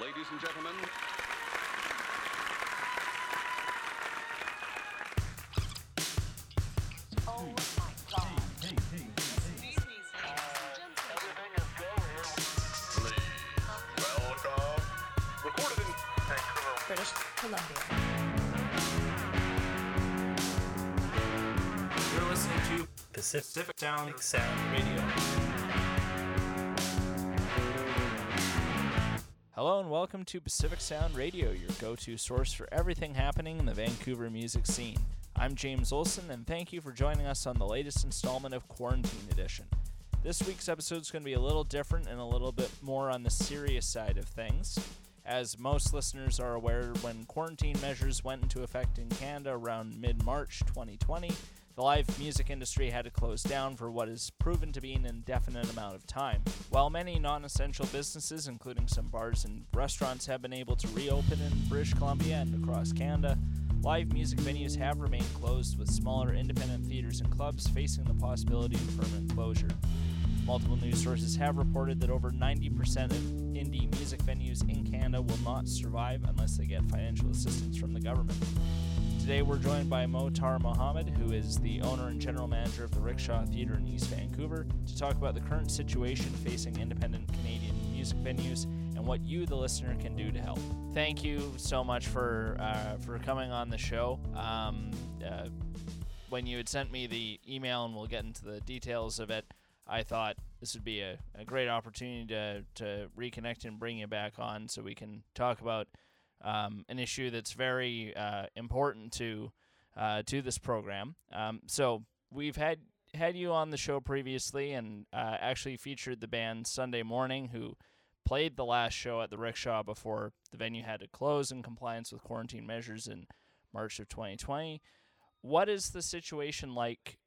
Ladies and gentlemen, Oh my god. welcome. Recorded in British Columbia. You're listening to Pacific Sound Sound Radio. Hello and welcome to Pacific Sound Radio, your go to source for everything happening in the Vancouver music scene. I'm James Olson, and thank you for joining us on the latest installment of Quarantine Edition. This week's episode is going to be a little different and a little bit more on the serious side of things. As most listeners are aware, when quarantine measures went into effect in Canada around mid March 2020, the live music industry had to close down for what is proven to be an indefinite amount of time. While many non essential businesses, including some bars and restaurants, have been able to reopen in British Columbia and across Canada, live music venues have remained closed, with smaller independent theaters and clubs facing the possibility of permanent closure. Multiple news sources have reported that over 90% of indie music venues in Canada will not survive unless they get financial assistance from the government. Today we're joined by Mo Tarmohamed, who is the owner and general manager of the Rickshaw Theatre in East Vancouver, to talk about the current situation facing independent Canadian music venues and what you, the listener, can do to help. Thank you so much for uh, for coming on the show. Um, uh, when you had sent me the email, and we'll get into the details of it, I thought this would be a, a great opportunity to, to reconnect and bring you back on so we can talk about um, an issue that's very uh, important to uh, to this program. Um, so we've had had you on the show previously and uh, actually featured the band Sunday Morning, who played the last show at the Rickshaw before the venue had to close in compliance with quarantine measures in March of 2020. What is the situation like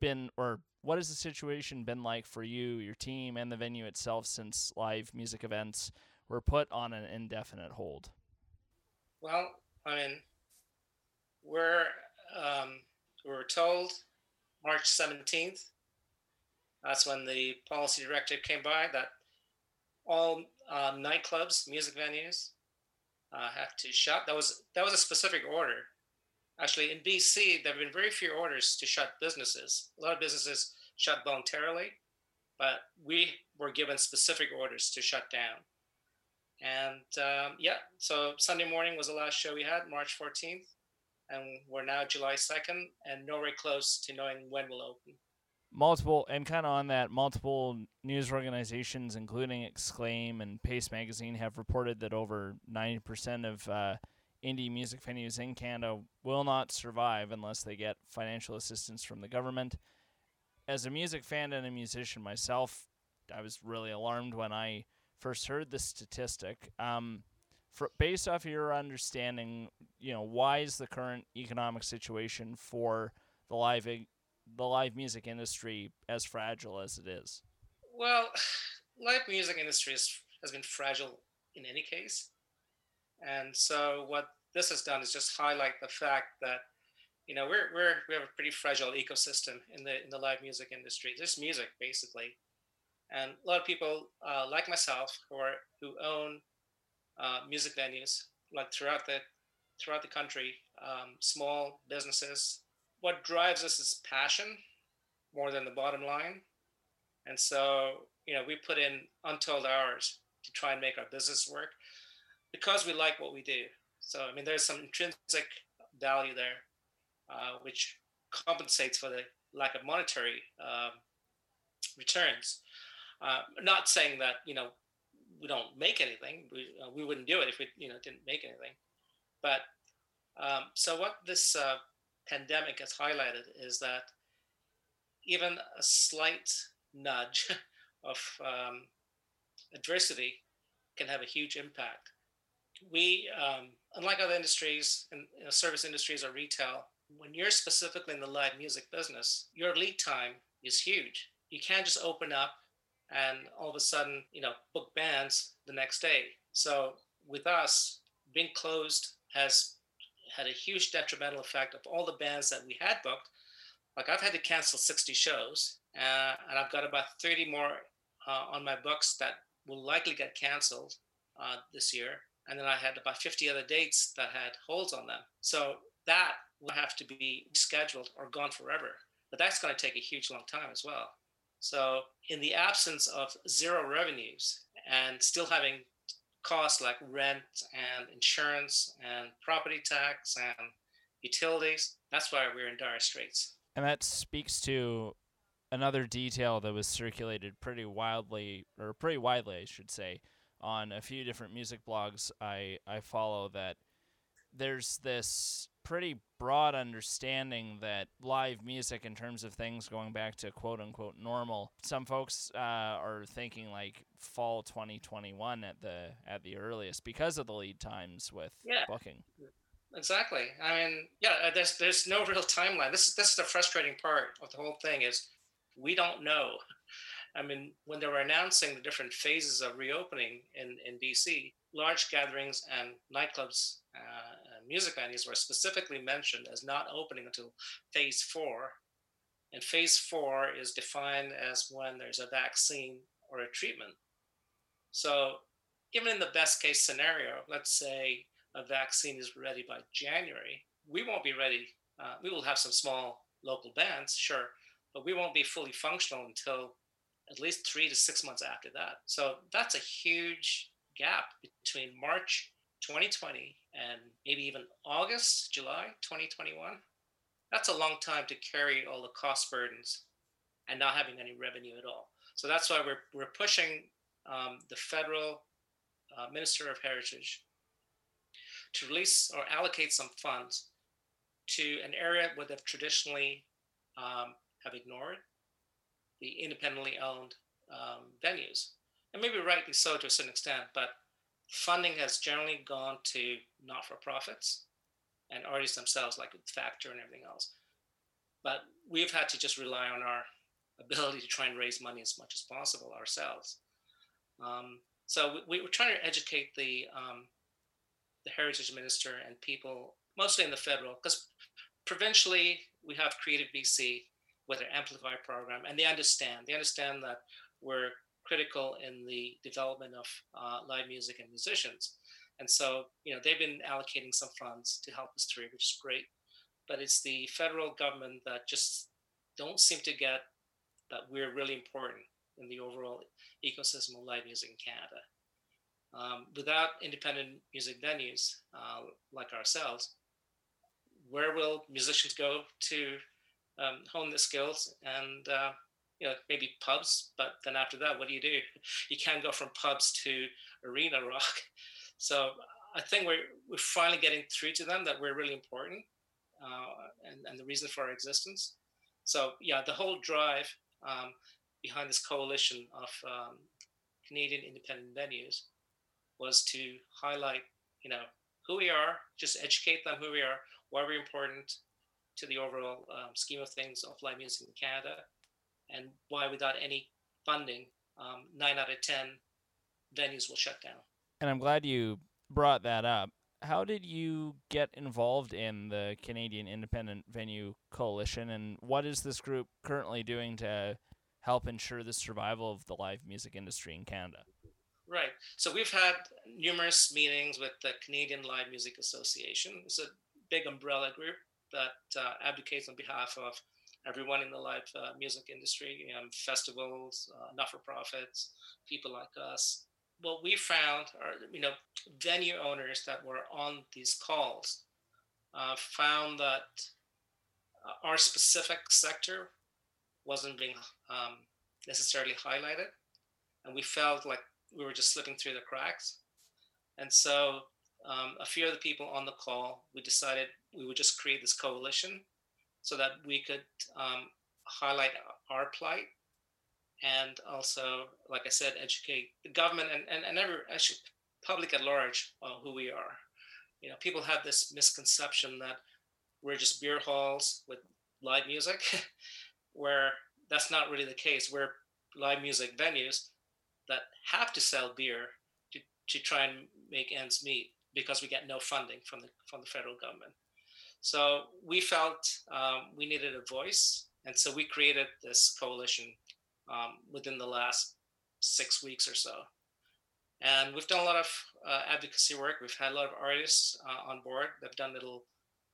been or what has the situation been like for you, your team, and the venue itself since live music events were put on an indefinite hold? Well, I mean, we're um, we were told March seventeenth. That's when the policy directive came by that all uh, nightclubs, music venues, uh, have to shut. That was that was a specific order. Actually, in BC, there have been very few orders to shut businesses. A lot of businesses shut voluntarily, but we were given specific orders to shut down. And um, yeah, so Sunday morning was the last show we had, March 14th, and we're now July 2nd, and nowhere close to knowing when we'll open. multiple and kind of on that multiple news organizations including exclaim and pace magazine have reported that over 90% of uh, indie music venues in canada will not survive unless they get financial assistance from the government as a music fan and a musician myself i was really alarmed when i first heard this statistic um, for, based off your understanding you know why is the current economic situation for the live the live music industry as fragile as it is? Well, live music industry is, has been fragile in any case. And so what this has done is just highlight the fact that you know we're, we're we have a pretty fragile ecosystem in the in the live music industry. Just music basically, and a lot of people uh, like myself who are who own uh, music venues like throughout the throughout the country, um, small businesses. What drives us is passion more than the bottom line, and so you know we put in untold hours to try and make our business work because we like what we do. So I mean, there's some intrinsic value there, uh, which compensates for the lack of monetary um, returns. Uh, not saying that you know we don't make anything. We uh, we wouldn't do it if we you know didn't make anything. But um, so what this uh, pandemic has highlighted is that even a slight nudge of um, adversity can have a huge impact. We, um, unlike other industries, and you know, service industries or retail, when you're specifically in the live music business, your lead time is huge. You can't just open up and all of a sudden, you know, book bands the next day. So with us, being closed has had a huge detrimental effect of all the bands that we had booked. Like I've had to cancel 60 shows, uh, and I've got about 30 more uh, on my books that will likely get canceled. uh, this year, and then I had about 50 other dates that had holds on them. So that will have to be scheduled or gone forever. But that's going to take a huge long time as well. So in the absence of zero revenues and still having costs like rent and insurance and property tax and utilities, that's why we're in dire straits. And that speaks to another detail that was circulated pretty wildly, or pretty widely, I should say, on a few different music blogs I, I follow that there's this pretty broad understanding that live music in terms of things going back to quote unquote normal some folks uh, are thinking like fall 2021 at the at the earliest because of the lead times with Yeah. booking Exactly. I mean, yeah, uh, there's there's no real timeline. This is this is the frustrating part of the whole thing is we don't know. I mean, when they were announcing the different phases of reopening in, in BC, large gatherings and nightclubs, uh, and music venues were specifically mentioned as not opening until phase four. And phase four is defined as when there's a vaccine or a treatment. So, even in the best case scenario, let's say a vaccine is ready by January, we won't be ready. Uh, we will have some small local bands, sure, but we won't be fully functional until at least three to six months after that. So that's a huge gap between March 2020 and maybe even August, July 2021. That's a long time to carry all the cost burdens and not having any revenue at all. So that's why we're, we're pushing um, the federal uh, Minister of Heritage to release or allocate some funds to an area where they've traditionally um, have ignored the independently owned um, venues, and maybe rightly so to a certain extent. But funding has generally gone to not-for-profits and artists themselves, like Factor and everything else. But we've had to just rely on our ability to try and raise money as much as possible ourselves. Um, so we, were trying to educate the um, the heritage minister and people, mostly in the federal, because provincially we have Creative BC with their Amplify program, and they understand. They understand that we're critical in the development of uh, live music and musicians, and so you know they've been allocating some funds to help us through, which is great. But it's the federal government that just don't seem to get that we're really important in the overall ecosystem of live music in Canada. Um, without independent music venues uh, like ourselves, where will musicians go to um, hone their skills and uh, you know maybe pubs? But then after that, what do you do? You can't go from pubs to arena rock. So I think we're we're finally getting through to them that we're really important uh, and, and the reason for our existence. So yeah, the whole drive um, behind this coalition of um, Canadian independent venues was to highlight, you know, who we are, just educate them who we are, why we're important to the overall um, scheme of things of live music in Canada, and why without any funding, um, nine out of ten venues will shut down. and i'm glad you brought that up how did you get involved in the canadian independent venue coalition and what is this group currently doing to help ensure the survival of the live music industry in canada Right. So we've had numerous meetings with the Canadian Live Music Association. It's a big umbrella group that uh, advocates on behalf of everyone in the live uh, music industry, um, festivals, uh, not-for-profits, people like us. What we found are, you know, venue owners that were on these calls uh, found that uh, our specific sector wasn't being um, necessarily highlighted, and we felt like we were just slipping through the cracks. And so, um, a few of the people on the call, we decided we would just create this coalition so that we could um, highlight our plight and also, like I said, educate the government and, and, and every actually public at large on who we are. You know, people have this misconception that we're just beer halls with live music, where that's not really the case. We're live music venues that have to sell beer to, to try and make ends meet because we get no funding from the from the federal government. So we felt um, we needed a voice, and so we created this coalition um, within the last six weeks or so. And we've done a lot of uh, advocacy work. We've had a lot of artists uh, on board. They've done little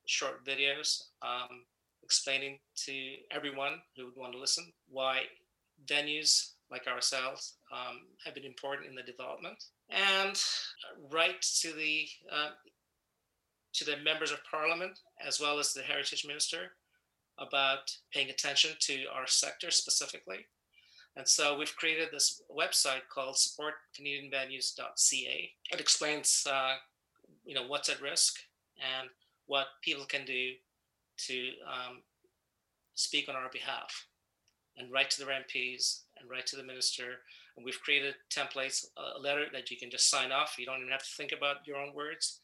short videos um, explaining to everyone who would want to listen why venues like ourselves um, have been important in the development. And right to the uh, to the members of parliament as well as the heritage minister about paying attention to our sector specifically. And so we've created this website called supportcanadianvenues.ca. It explains, uh, you know, what's at risk and what people can do to um, speak on our behalf and write to their MPs and write to the minister. And we've created templates, a letter that you can just sign off. You don't even have to think about your own words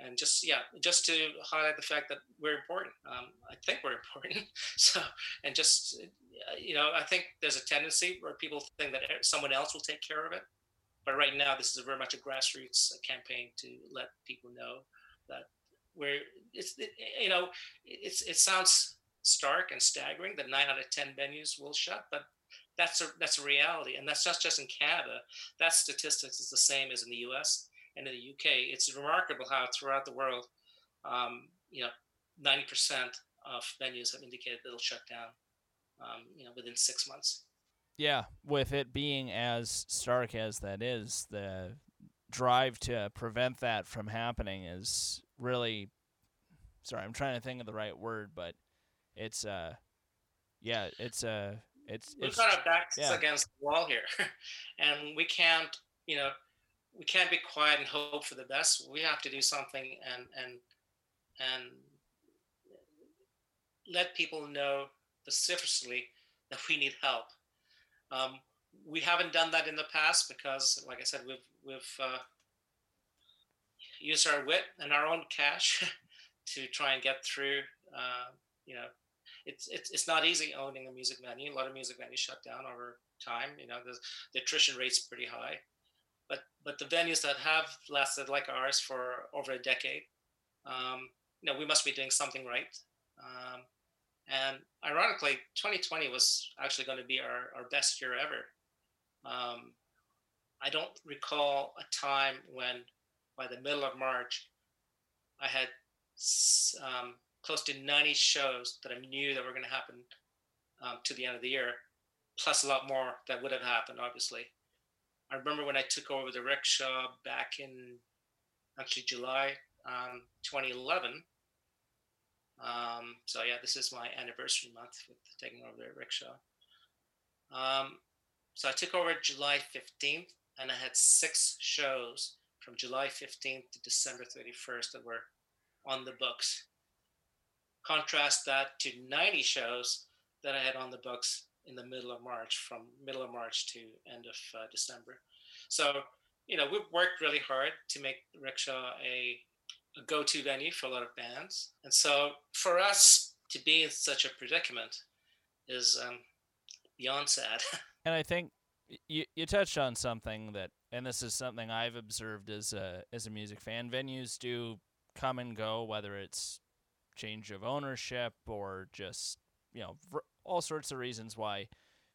and just yeah just to highlight the fact that we're important. Um, i think we're important. So and just uh, you know i think there's a tendency where people think that someone else will take care of it. But right now this is very much a grassroots campaign to let people know that we're it's you know it's it sounds stark and staggering that nine out of ten venues will shut but that's a that's a reality. And that's not just in canada. That statistics is the same as in the us and in the UK, it's remarkable how throughout the world, um, you know, 90% of venues have indicated they'll shut down, um, you know, within six months. Yeah, with it being as stark as that is, the drive to prevent that from happening is really. Sorry, I'm trying to think of the right word, but it's uh, yeah, it's uh, it's we've it's, got our backs yeah. against the wall here, and we can't, you know, we can't be quiet and hope for the best. We have to do something and and and let people know specifically that we need help. Um, we haven't done that in the past because, like I said, we've we've uh, used our wit and our own cash to try and get through. Uh, you know, it's, it's it's not easy owning a music venue. A lot of music venues shut down over time. You know, the, the attrition rate's pretty high but but the venues that have lasted like ours for over a decade, um, you know, we must be doing something right. Um, and ironically, 2020 was actually going to be our, our best year ever. Um, I don't recall a time when, by the middle of March, I had um, close to 90 shows that I knew that were going to happen um, to the end of the year, plus a lot more that would have happened, obviously. I remember when I took over the rickshaw back in actually July um, 2011. Um, so yeah, this is my anniversary month with taking over the rickshaw. Um, so I took over July 15th, and I had six shows from July 15th to December 31st that were on the books. Contrast that to 90 shows that I had on the books in the middle of March, from middle of March to end of uh, December. So, you know, we've worked really hard to make Rickshaw a, a go-to venue for a lot of bands. And so for us to be in such a predicament is um, beyond sad. and I think you you touched on something that, and this is something I've observed as a as a music fan. Venues do come and go, whether it's change of ownership or just you know all sorts of reasons why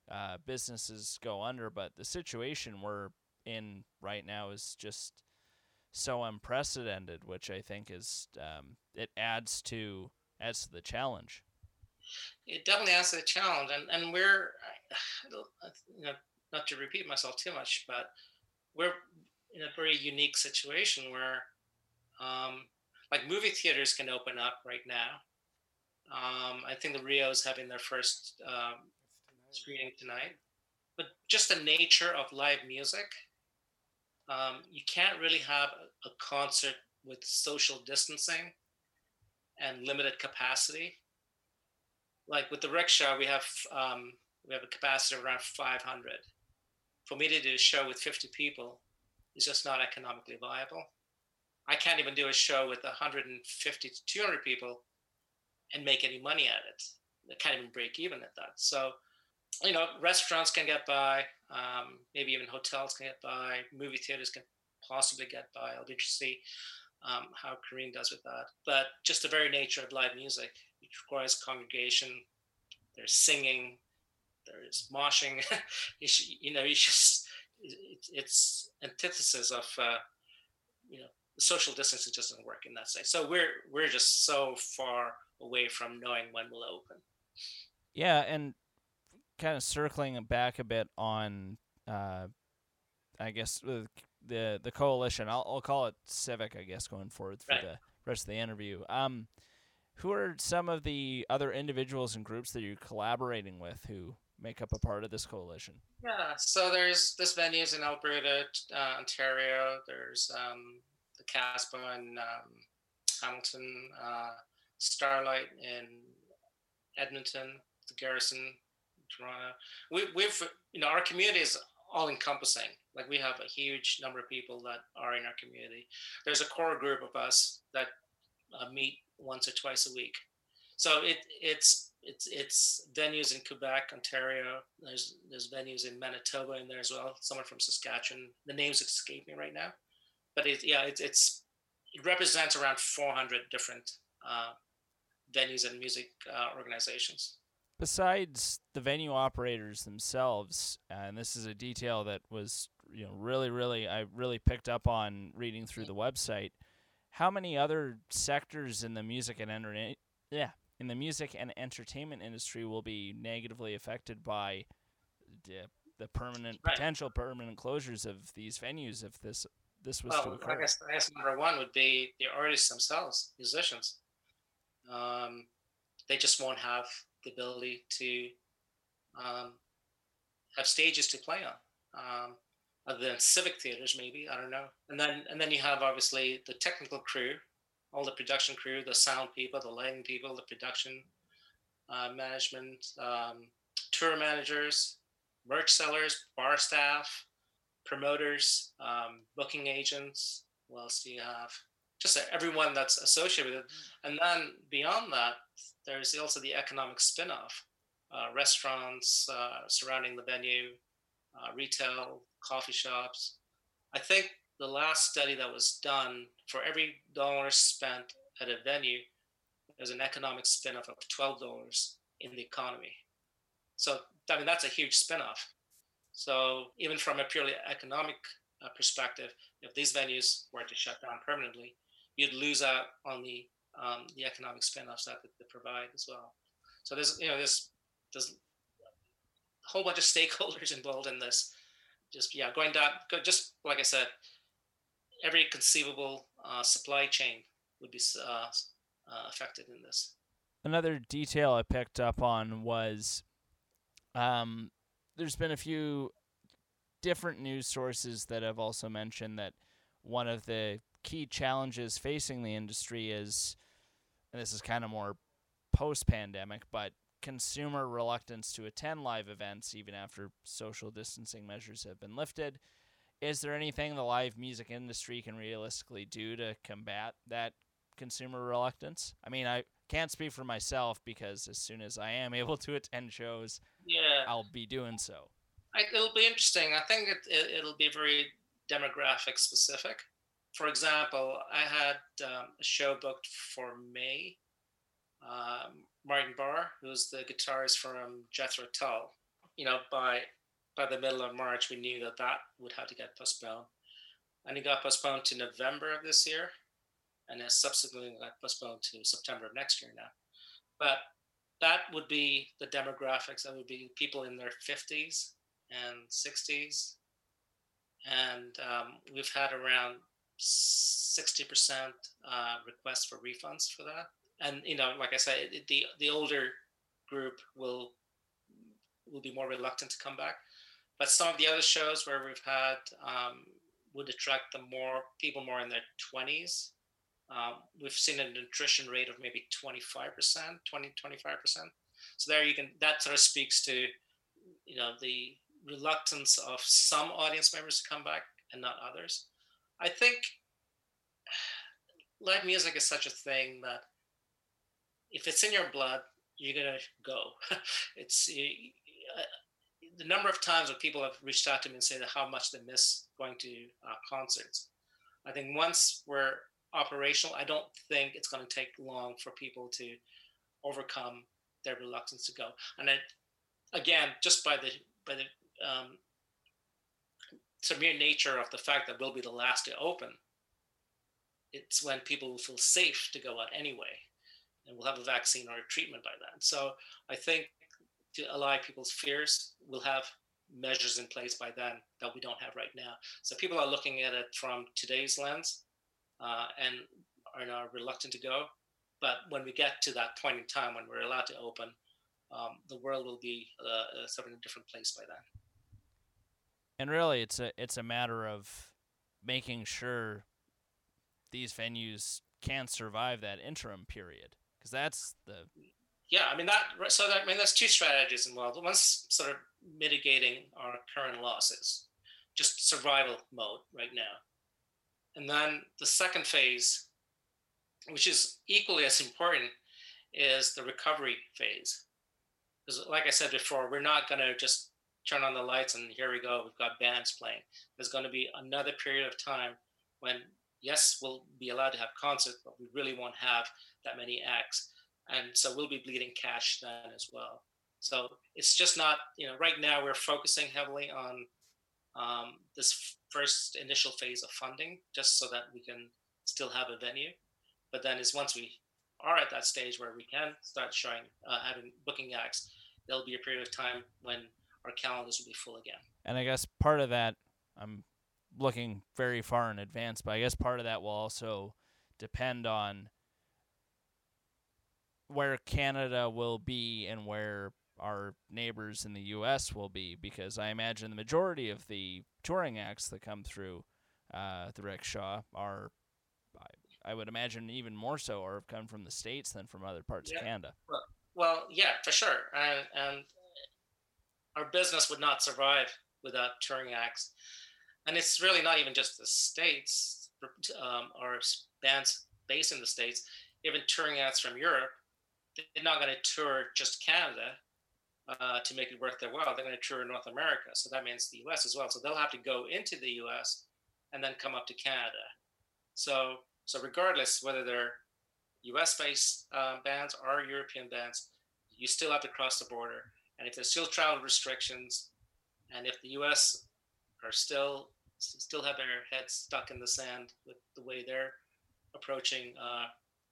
uh, businesses go under. But the situation we're in right now is just so unprecedented, which I think is um, it adds to adds to the challenge. It definitely adds to the challenge, and and we're you know not to repeat myself too much, but we're in a very unique situation where um, like movie theaters can open up right now um, I think the Rio is having their first um, screening tonight. But just the nature of live music, um, you can't really have a, concert with social distancing and limited capacity. Like with the rickshaw, we have um, we have a capacity of around 500. For me to do a show with 50 people is just not economically viable. I can't even do a show with 150 to 200 people and make any money at it. They can't even break even at that. So, you know, restaurants can get by, um, maybe even hotels can get by, movie theaters can possibly get by. I'll be see um, how Korean does with that. But just the very nature of live music, it requires congregation. There's singing, there's moshing. you, should, you know, you just it, it's antithesis of uh, you know social distancing doesn't work in that sense. So we're we're just so far away from knowing when we'll open. Yeah, and kind of circling back a bit on, uh, I guess the the the coalition. I'll I'll call it civic. I guess going forward for Right. the rest of the interview. Um, who are some of the other individuals and groups that you're collaborating with who make up a part of this coalition? Yeah, so there's there's venues in Alberta, uh, Ontario. There's um, the Casbah and um, Hamilton, uh, Starlight in Edmonton, the Garrison, Toronto. We, we've you know our community is all encompassing. Like we have a huge number of people that are in our community. There's a core group of us that uh, meet once or twice a week. So it it's it's it's venues in Quebec, Ontario. There's there's venues in Manitoba in there as well. Someone from Saskatchewan. The names escape me right now, but it yeah it's it's it represents around 400 different uh, venues and music uh, organizations. Besides the venue operators themselves, and this is a detail that was you know really really I really picked up on reading through the website. How many other sectors in the music and enter- yeah in the music and entertainment industry will be negatively affected by the, the permanent Right. potential permanent closures of these venues if this this was to Well, occur? I guess, I guess number one would be the artists themselves, musicians. Um, they just won't have the ability to um, have stages to play on, um, other than civic theaters, maybe. I don't know. And then and then you have obviously the technical crew, all the production crew, the sound people, the lighting people, the production uh, management, um, tour managers, merch sellers, bar staff, promoters, um, booking agents. What else do you have? Just everyone that's associated with it. And then beyond that, there's also the economic spin off uh, restaurants uh, surrounding the venue, uh, retail, coffee shops. I think the last study that was done for every dollar spent at a venue, there's an economic spin off of $12 in the economy. So, I mean, that's a huge spin off. So even from a purely economic uh, perspective, if these venues were to shut down permanently, you'd lose out on the um, the economic spin-offs that they provide as well. So there's you know there's there's a whole bunch of stakeholders involved in this. Just yeah, going down just like I said, every conceivable uh, supply chain would be uh, uh, affected in this. Another detail I picked up on was um, there's been a few different news sources that have also mentioned that one of the key challenges facing the industry is, and this is kind of more post pandemic, but consumer reluctance to attend live events even after social distancing measures have been lifted. Is there anything the live music industry can realistically do to combat that consumer reluctance? I mean, I can't speak for myself because as soon as I am able to attend shows, Yeah, I'll be doing so. I, it'll be interesting. I think it, it, it'll be very demographic specific. For example, I had um, a show booked for May. Um, Martin Barre, who's the guitarist from Jethro Tull, you know, by by the middle of March, we knew that that would have to get postponed, and it got postponed to November of this year, and then subsequently got postponed to September of next year now. But that would be the demographics. That would be people in their fifties and sixties, and um, we've had around sixty percent uh, requests for refunds for that. And you know, like I said, the the older group will will be more reluctant to come back. But some of the other shows where we've had um, would attract the more people more in their twenties. Um, we've seen an attrition rate of maybe 25%, 20, 25%. So there you can, that sort of speaks to, you know, the reluctance of some audience members to come back and not others. I think live music is such a thing that if it's in your blood, you're gonna go. it's uh, the number of times when people have reached out to me and that how much they miss going to uh, concerts. I think once we're operational, I don't think it's going to take long for people to overcome their reluctance to go. And it, again, just by the by the um, severe nature of the fact that we'll be the last to open, it's when people will feel safe to go out anyway, and we'll have a vaccine or a treatment by then. So I think to allay people's fears, we'll have measures in place by then that we don't have right now. So people are looking at it from today's lens uh, and are now reluctant to go. But when we get to that point in time when we're allowed to open, um, the world will be uh, uh, sort of in a different place by then. And really, it's a it's a matter of making sure these venues can survive that interim period because that's the yeah i mean that so that, i mean there's two strategies involved one's sort of mitigating our current losses just survival mode right now. And then the second phase which is equally as important is the recovery phase. Because like i said before we're not going to just turn on the lights and here we go we've got bands playing there's going to be another period of time when yes, we'll be allowed to have concerts, but we really won't have that many acts. And so we'll be bleeding cash then as well. So it's just not, you know, right now we're focusing heavily on um, this first initial phase of funding, just so that we can still have a venue. But then is once we are at that stage where we can start showing, uh, having booking acts, there'll be a period of time when our calendars will be full again. And I guess part of that, I'm looking very far in advance, but I guess part of that will also depend on where Canada will be and where our neighbors in the US will be because I imagine the majority of the touring acts that come through uh, the rickshaw are I, I, would imagine even more so or have come from the states than from other parts yeah. of Canada. Well, well, yeah, for sure. And, and our business would not survive without touring acts and it's really not even just the states um, bands based in the states. Even touring acts from Europe, they're not going to tour just Canada uh, to make it worth their while. They're going to tour North America, so that means the U.S. as well. So they'll have to go into the U.S. and then come up to Canada. So so regardless whether they're U.S. based uh, bands or European bands, you still have to cross the border. And if there's still travel restrictions, and if the U.S. are still still have their heads stuck in the sand with the way they're approaching uh,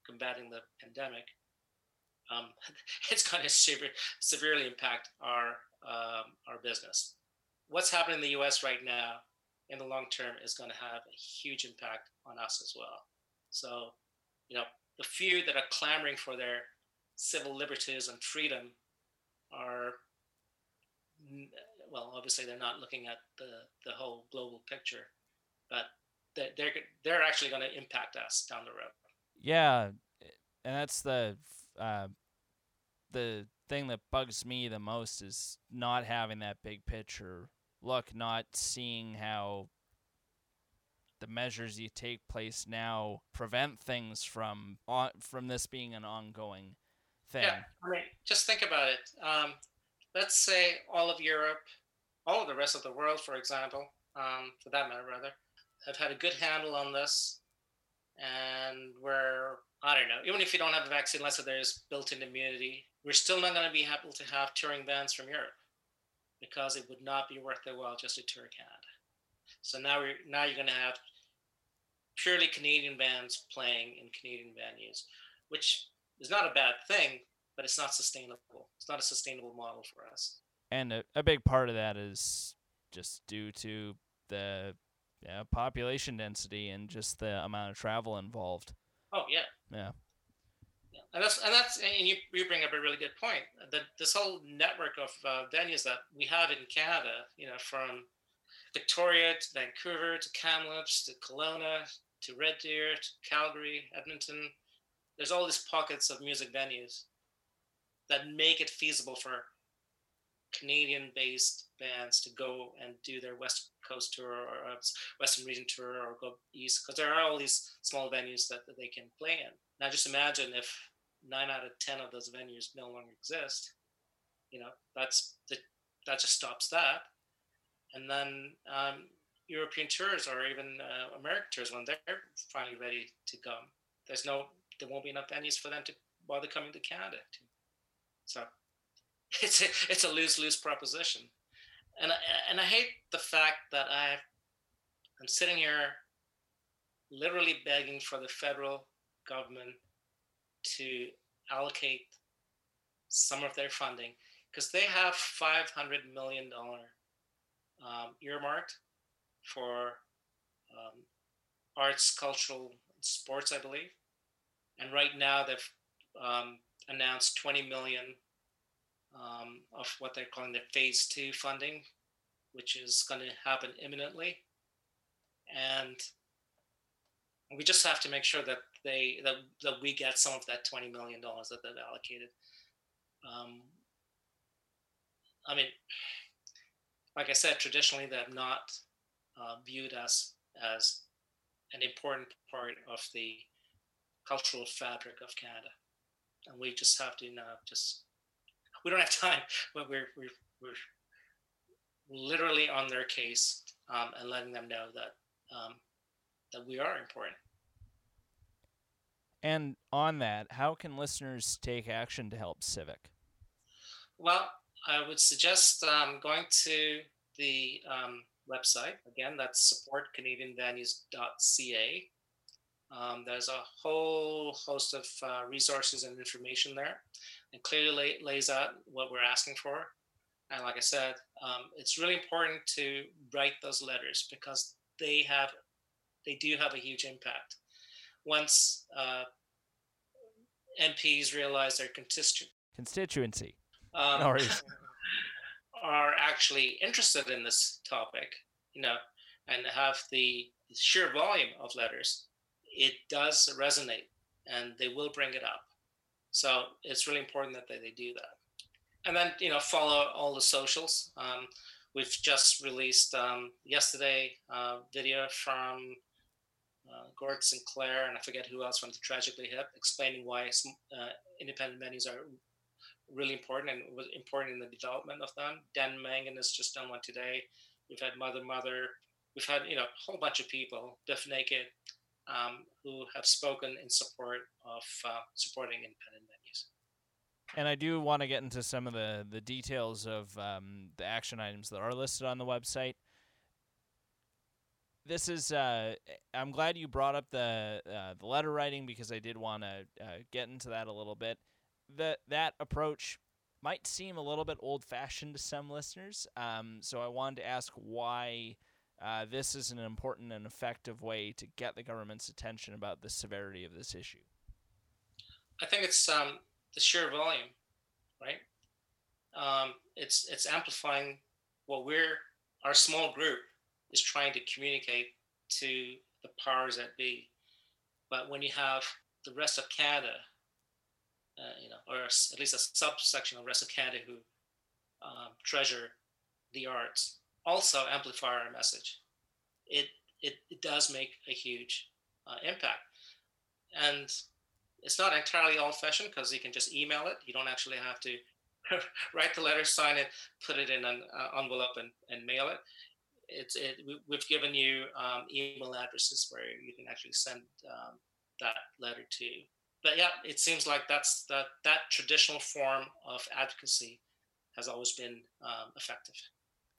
combating the pandemic, um, it's going to sever- severely impact our um, our business. What's happening in the U.S. right now, in the long term, is going to have a huge impact on us as well. So, you know, the few that are clamoring for their civil liberties and freedom are well, obviously they're not looking at the the whole global picture, but they're they're, actually going to impact us down the road. Yeah, and that's the uh, the thing that bugs me the most is not having that big picture look, not seeing how the measures you take place now prevent things from on, from this being an ongoing thing. Yeah, I mean, just think about it. Um, let's say all of Europe, all of the rest of the world, for example, um, for that matter, rather, have had a good handle on this, and we're I don't know, even if you don't have a vaccine, let's say there's built-in immunity, we're still not going to be able to have touring bands from Europe because it would not be worth their while just to tour Canada. So now we're now you're going to have purely Canadian bands playing in Canadian venues, which is not a bad thing, but it's not sustainable. It's not a sustainable model for us. And a, a big part of that is just due to the yeah, population density and just the amount of travel involved. Oh yeah. Yeah. yeah. And that's and that's and you, you bring up a really good point. That this whole network of uh, venues that we have in Canada, you know, from Victoria to Vancouver to Kamloops to Kelowna to Red Deer to Calgary, Edmonton. There's all these pockets of music venues that make it feasible for Canadian based bands to go and do their West Coast tour or Western region tour or go east because there are all these small venues that, that they can play in. Now, just imagine if nine out of 10 of those venues no longer exist, you know, that's the, that just stops that. And then um, European tours or even uh, American tours when they're finally ready to come, there's no, there won't be enough venues for them to bother coming to Canada so it's a, it's a lose lose proposition, and I, and I hate the fact that I I'm sitting here literally begging for the federal government to allocate some of their funding because they have 500 million dollar um, earmarked for um, arts, cultural, sports, I believe. And right now they've um, announced 20 million um, of what they're calling the phase two funding, which is going to happen imminently. And we just have to make sure that they that, that we get some of that 20 million dollars that they've allocated. Um, I mean, like I said, traditionally they have not uh, viewed us as an important part of the cultural fabric of Canada, and we just have to now just we don't have time, but we're we're we're literally on their case um, and letting them know that um, that we are important. And on that, how can listeners take action to help Civic? Well, I would suggest um, going to the um, website. Again, that's supportcanadianvenues.ca. Um, there's a whole host of uh, resources and information there, and clearly lay, lays out what we're asking for. And like I said, um, it's really important to write those letters because they have, they do have a huge impact. Once uh, MPs realize their constitu- Constituency. um, No are actually interested in this topic, you know, and have the sheer volume of letters, it does resonate and they will bring it up. So it's really important that they, they do that. And then, you know, follow all the socials. Um, we've just released um, yesterday a video from uh, Gord Sinclair and I forget who else from the Tragically Hip explaining why uh, independent venues are really important and was important in the development of them. Dan Mangan has just done one today. We've had Mother Mother. We've had you know a whole bunch of people, Bif Naked, um, who have spoken in support of uh, supporting independent venues. And I do want to get into some of the, the details of um, the action items that are listed on the website. This is. Uh, I'm glad you brought up the uh, the letter writing because I did want to uh, get into that a little bit. That that approach might seem a little bit old fashioned to some listeners. Um, so I wanted to ask why uh, this is an important and effective way to get the government's attention about the severity of this issue. I think it's um, the sheer volume, right? Um, it's it's amplifying what we're our small group is trying to communicate to the powers that be. But when you have the rest of Canada, uh, you know, or at least a subsection of rest of Canada who um, treasure the arts, also amplify our message, it it, it does make a huge uh, impact. And it's not entirely old fashioned because you can just email it. You don't actually have to write the letter, sign it, put it in an uh, envelope, and, and mail it. It's it. We, we've given you um, email addresses where you can actually send um, that letter to. But yeah, it seems like that's that that traditional form of advocacy has always been um, effective.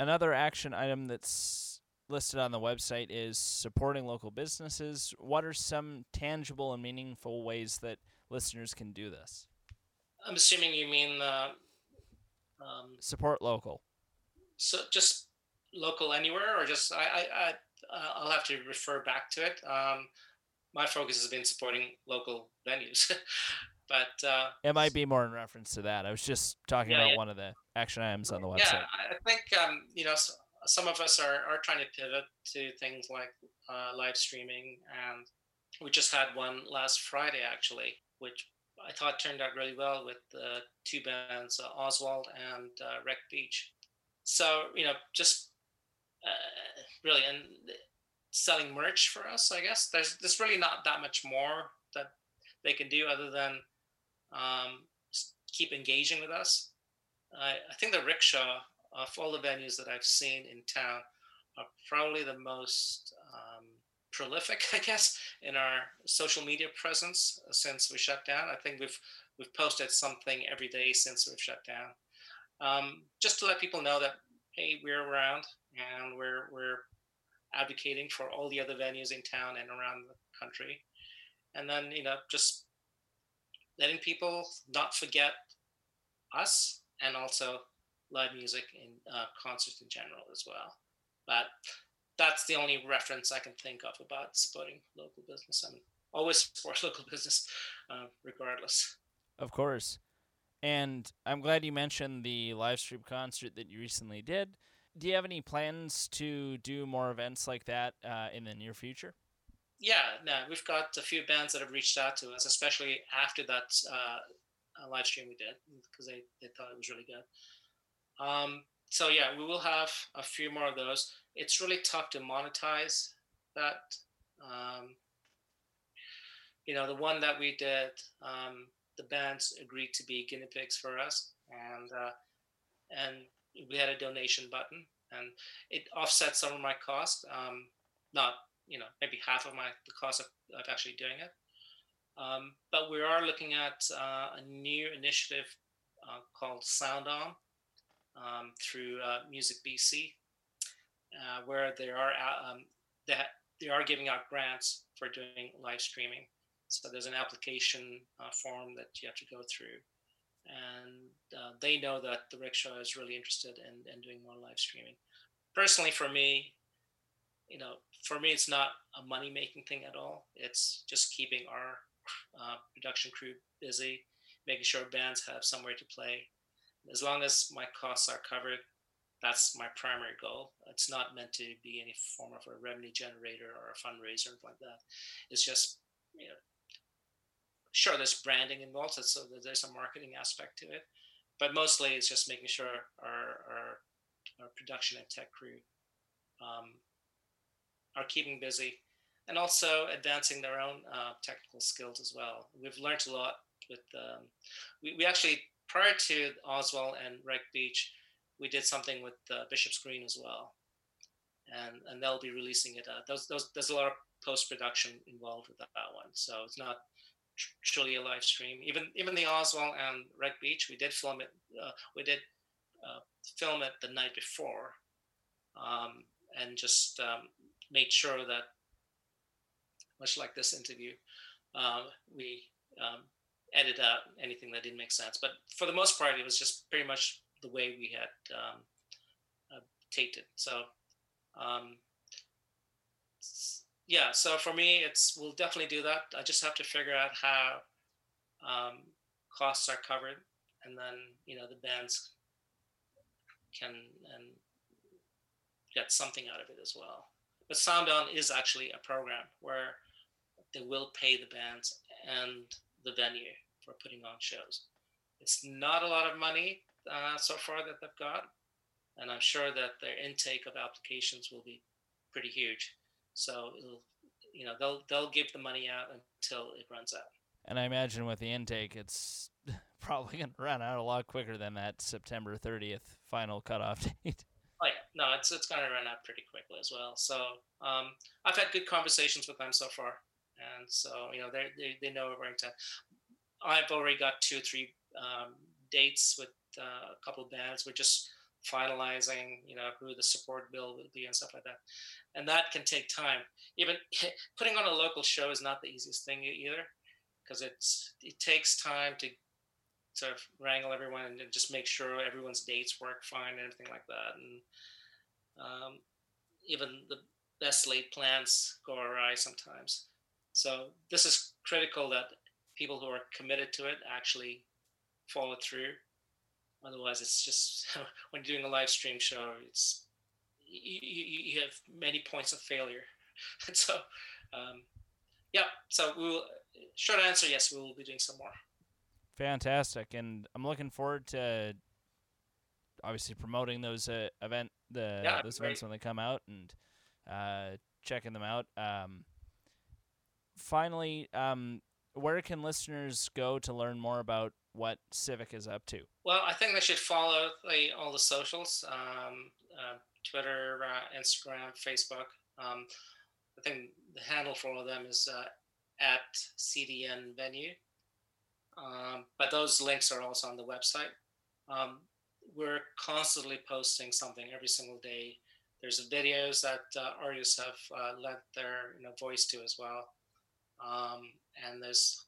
Another action item that's listed on the website is supporting local businesses. What are some tangible and meaningful ways that listeners can do this? I'm assuming you mean uh, um, Support local. so just local anywhere or just I, I, I uh, I'll have to refer back to it. Um, my focus has been supporting local venues, but uh, It might be more in reference to that. I was just talking Yeah, about yeah. one of the action items on the yeah, website. I I think um, you know some of us are, are trying to pivot to things like uh, live streaming, and we just had one last Friday actually, which I thought turned out really well with the two bands, uh, Oswald and uh, Wreck Beach. So you know, just uh, really and selling merch for us, I guess there's there's really not that much more that they can do other than um, keep engaging with us. I, think the rickshaw of all the venues that I've seen in town are probably the most um, prolific, I guess, in our social media presence since we shut down. I think we've we've posted something every day since we've shut down, um, just to let people know that hey, we're around and we're we're advocating for all the other venues in town and around the country, and then you know just letting people not forget us and also live music in uh, concerts in general as well. But that's the only reference I can think of about supporting local business. I mean, always support local business, uh, regardless. Of course. And I'm glad you mentioned the live stream concert that you recently did. Do you have any plans to do more events like that uh, in the near future? Yeah, no, we've got a few bands that have reached out to us, especially after that uh, live stream we did, because they, they thought it was really good. Um, so yeah, we will have a few more of those. It's really tough to monetize that. Um, you know, the one that we did, um, the bands agreed to be guinea pigs for us, and uh, and we had a donation button, and it offset some of my cost. Um, not you know maybe half of my the cost of, of actually doing it. Um, but we are looking at uh, a new initiative uh, called Sound On, um, through uh, Music BC, uh, where they are um, that they are giving out grants for doing live streaming. So there's an application uh, form that you have to go through, and uh, they know that the rickshaw is really interested in, in doing more live streaming. Personally, for me, you know, for me, it's not a money making thing at all. It's just keeping our uh, production crew busy, making sure bands have somewhere to play, as long as my costs are covered, that's my primary goal. It's not meant to be any form of a revenue generator or a fundraiser or like that. It's just, you know, sure, there's branding involved, so there's a marketing aspect to it, but mostly it's just making sure our, our, our production and tech crew um, are keeping busy and also advancing their own uh, technical skills as well. We've learned a lot with, um, we, we actually prior to Oswald and Wreck Beach, we did something with uh, Bishop's Green as well, and and they'll be releasing it. Uh, those, those, there's a lot of post production involved with that one, so it's not tr- truly a live stream. Even even the Oswald and Wreck Beach, we did film it. Uh, we did uh, film it the night before, um, and just um, made sure that, much like this interview, uh, we um, out anything that didn't make sense. But for the most part, it was just pretty much the way we had um, uh, taped it. So, um, yeah. So for me, it's we'll definitely do that. I just have to figure out how um, costs are covered, and then you know the bands can and get something out of it as well. But Sound On is actually a program where they will pay the bands and the venue for putting on shows. It's not a lot of money uh, so far that they've got, and I'm sure that their intake of applications will be pretty huge. So it'll, you know, they'll they'll give the money out until it runs out. And I imagine with the intake, it's probably going to run out a lot quicker than that September 30th final cutoff date. Oh yeah, no, it's it's to run out pretty quickly as well. So um, I've had good conversations with them so far, and so you know they they they know we're going to. I've already got two or three um, dates with uh, a couple of bands. We're just finalizing, you know, who the support bill will be and stuff like that. And that can take time. Even putting on a local show is not the easiest thing either, because it's it takes time to of wrangle everyone and just make sure everyone's dates work fine and everything like that. And um, even the best laid plans go awry sometimes. So this is critical that people who are committed to it actually follow through. Otherwise, it's just when you're doing a live stream show, it's you, you, you have many points of failure. and so, um, yeah. So we will. Short answer: Yes, we will be doing some more. Fantastic, and I'm looking forward to obviously promoting those uh, event the Yeah, those great. events when they come out and uh, checking them out. Um, finally, um, where can listeners go to learn more about what Civic is up to? Well, I think they should follow the, all the socials um, uh, Twitter, uh, Instagram, Facebook. Um, I think the handle for all of them is uh, at CDN Venue. Um, but those links are also on the website. Um, we're constantly posting something every single day there's videos that uh, artists have uh, lent their you know voice to as well, um, and there's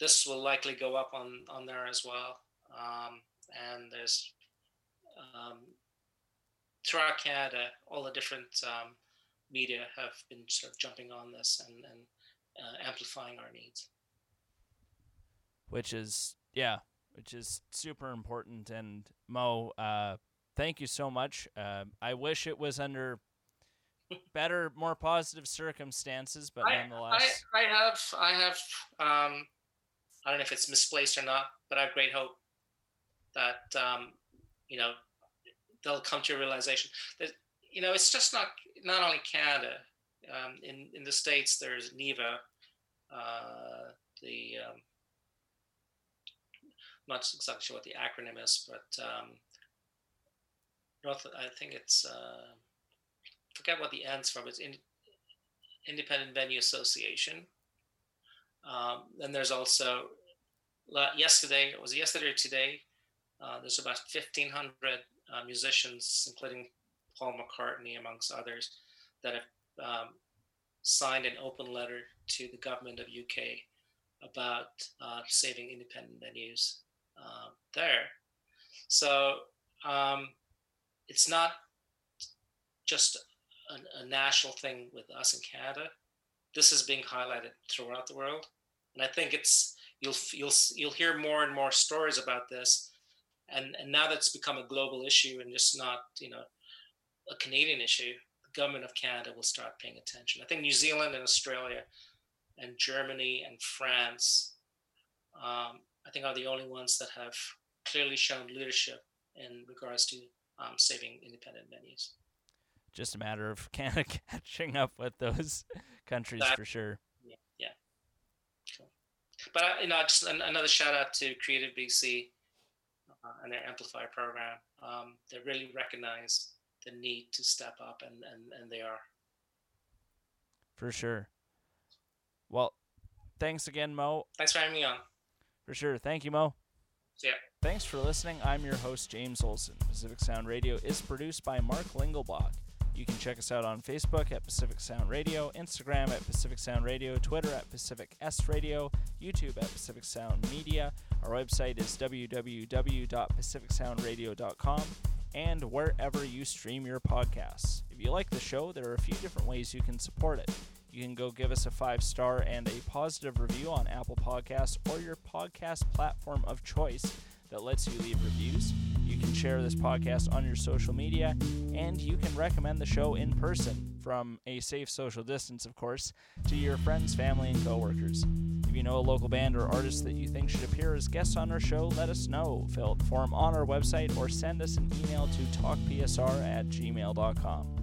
this will likely go up on on there as well. Um, and there's um, throughout Canada, all the different um, media have been sort of jumping on this and, and uh, amplifying our needs. Which is yeah, which is super important. And Mo, uh, thank you so much. Uh, I wish it was under better, more positive circumstances, but I, nonetheless, I, I have, I have, um, I don't know if it's misplaced or not, but I have great hope that um, you know they'll come to a realization that you know it's just not not only Canada. Um, in in the states, there's NIVA, uh, the um, not exactly sure what the acronym is, but um, North. I think it's uh, forget what the ends from. It's in, Independent Venue Association. Um, then there's also yesterday. It was yesterday or today. Uh, there's about 1,500 uh, musicians, including Paul McCartney, amongst others, that have um, signed an open letter to the government of UK about uh, saving independent venues uh, there. So um, it's not just a, a, national thing with us in Canada. This is being highlighted throughout the world, and I think it's you'll you'll you'll hear more and more stories about this and and now that's become a global issue and just not you know a Canadian issue, the government of Canada will start paying attention. I think New Zealand and Australia and Germany and France, um, I think are the only ones that have clearly shown leadership in regards to um, saving independent venues. Just a matter of Canada catching up with those countries that, for sure. Yeah, yeah. Cool. But you know, just an, another shout out to Creative BC uh, and their amplifier program. Um, they really recognize the need to step up, and, and, and they are. For sure. Well, thanks again, Mo. Thanks for having me on. For sure. Thank you, Mo. Yeah. Thanks for listening. I'm your host, James Olson. Pacific Sound Radio is produced by Mark Lingelbach. You can check us out on Facebook at Pacific Sound Radio, Instagram at Pacific Sound Radio, Twitter at Pacific S Radio, YouTube at Pacific Sound Media. Our website is www.pacificsoundradio.com and wherever you stream your podcasts. If you like the show, there are a few different ways you can support it. You can go give us a five star and a positive review on Apple Podcasts or your podcast platform of choice that lets you leave reviews. You can share this podcast on your social media, and you can recommend the show in person from a safe social distance, of course, to your friends, family, and coworkers. If you know a local band or artist that you think should appear as guests on our show, let us know. Fill out the form on our website or send us an email to talkpsr at gmail.com.